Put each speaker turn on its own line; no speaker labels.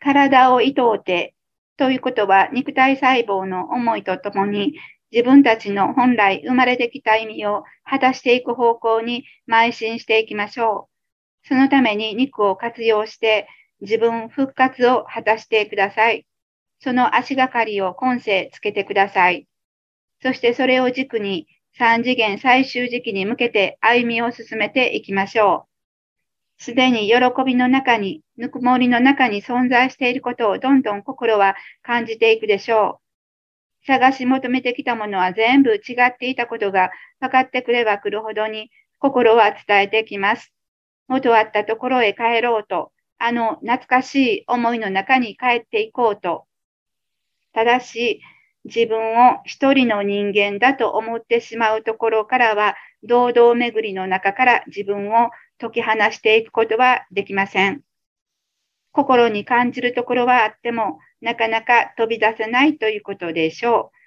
体を糸うてということは肉体細胞の思いとともに自分たちの本来生まれてきた意味を果たしていく方向に邁進していきましょう。そのために肉を活用して自分復活を果たしてください。その足がかりを今世つけてください。そしてそれを軸に三次元最終時期に向けて歩みを進めていきましょう。すでに喜びの中に、ぬくもりの中に存在していることをどんどん心は感じていくでしょう。探し求めてきたものは全部違っていたことが分かってくれば来るほどに心は伝えてきます。元あったところへ帰ろうと、あの懐かしい思いの中に帰っていこうと。ただし、自分を一人の人間だと思ってしまうところからは、堂々巡りの中から自分を解き放していくことはできません。心に感じるところはあっても、なかなか飛び出せないということでしょう。